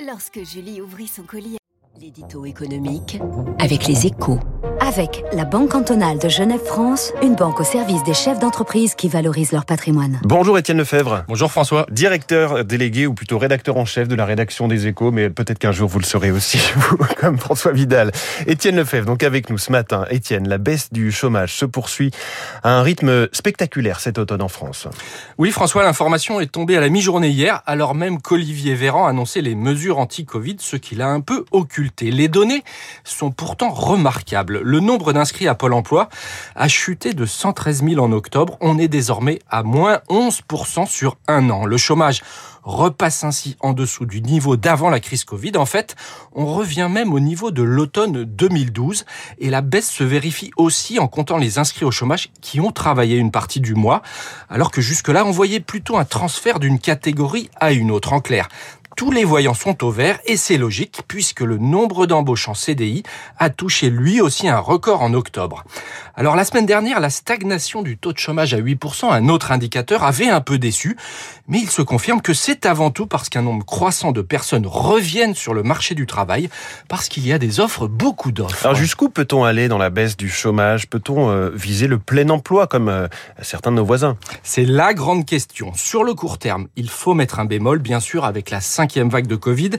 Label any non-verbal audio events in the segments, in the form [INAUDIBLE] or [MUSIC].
Lorsque Julie ouvrit son colis, L'édito économique avec les échos. Avec la Banque cantonale de Genève-France, une banque au service des chefs d'entreprise qui valorisent leur patrimoine. Bonjour Étienne Lefebvre. Bonjour François. Directeur délégué ou plutôt rédacteur en chef de la rédaction des échos, mais peut-être qu'un jour vous le serez aussi, [LAUGHS] vous, comme François Vidal. Étienne Lefebvre, donc avec nous ce matin. Étienne, la baisse du chômage se poursuit à un rythme spectaculaire cet automne en France. Oui François, l'information est tombée à la mi-journée hier, alors même qu'Olivier Véran annonçait les mesures anti-Covid, ce qu'il a un peu occulté. Les données sont pourtant remarquables. Le nombre d'inscrits à Pôle emploi a chuté de 113 000 en octobre. On est désormais à moins 11% sur un an. Le chômage repasse ainsi en dessous du niveau d'avant la crise Covid. En fait, on revient même au niveau de l'automne 2012 et la baisse se vérifie aussi en comptant les inscrits au chômage qui ont travaillé une partie du mois, alors que jusque-là, on voyait plutôt un transfert d'une catégorie à une autre. En clair, tous les voyants sont au vert et c'est logique puisque le nombre d'embauches en CDI a touché lui aussi un record en octobre. Alors la semaine dernière, la stagnation du taux de chômage à 8%, un autre indicateur, avait un peu déçu, mais il se confirme que c'est avant tout parce qu'un nombre croissant de personnes reviennent sur le marché du travail, parce qu'il y a des offres, beaucoup d'offres. Alors jusqu'où peut-on aller dans la baisse du chômage? Peut-on euh, viser le plein emploi comme euh, certains de nos voisins? C'est la grande question. Sur le court terme, il faut mettre un bémol, bien sûr, avec la cinquième vague de Covid.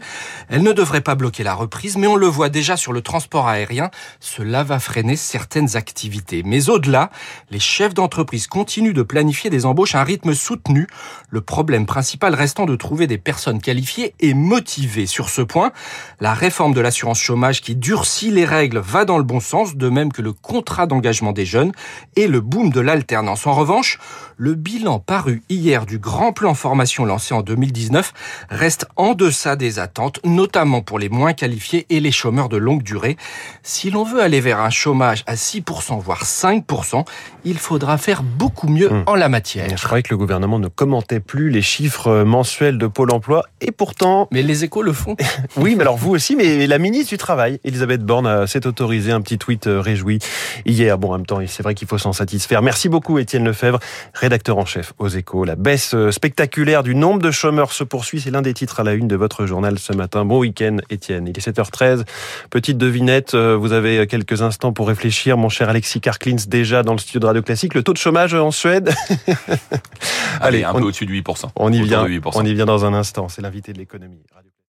Elle ne devrait pas bloquer la reprise, mais on le voit déjà sur le transport aérien, cela va freiner certaines activités. Mais au-delà, les chefs d'entreprise continuent de planifier des embauches à un rythme soutenu, le problème principal restant de trouver des personnes qualifiées et motivées. Sur ce point, la réforme de l'assurance chômage qui durcit les règles va dans le bon sens, de même que le contrat d'engagement des jeunes et le boom de l'alternance. En revanche, le bilan paru hier du grand plan formation lancé en 2019 reste en deçà des attentes, notamment pour les moins qualifiés et les chômeurs de longue durée. Si l'on veut aller vers un chômage à 6%, voire 5%, il faudra faire beaucoup mieux Mmh. en la matière. Je croyais que le gouvernement ne commentait plus les chiffres mensuels de Pôle emploi et pourtant... Mais les échos le font. [LAUGHS] Oui, mais alors vous aussi, mais la ministre du Travail, Elisabeth Borne, euh, s'est autorisée un petit tweet euh, réjoui hier. Bon, en même temps, c'est vrai qu'il faut s'en satisfaire. Merci beaucoup, Étienne Lefebvre, rédacteur en chef aux échos. La baisse euh, spectaculaire du nombre de chômeurs se poursuit. C'est l'un des titres à la une de votre journal ce matin. Bon week-end, Étienne. Il est 7h13. Petite devinette, euh, vous avez quelques instants pour réfléchir. Mon cher Alexis Karklins, déjà dans le studio de Radio Classique. Le taux de chômage en Suède? [LAUGHS] Allez, un on- peu au-dessus de 8%. On y vient, de 8%. on y vient dans un instant. C'est l'invité de l'économie.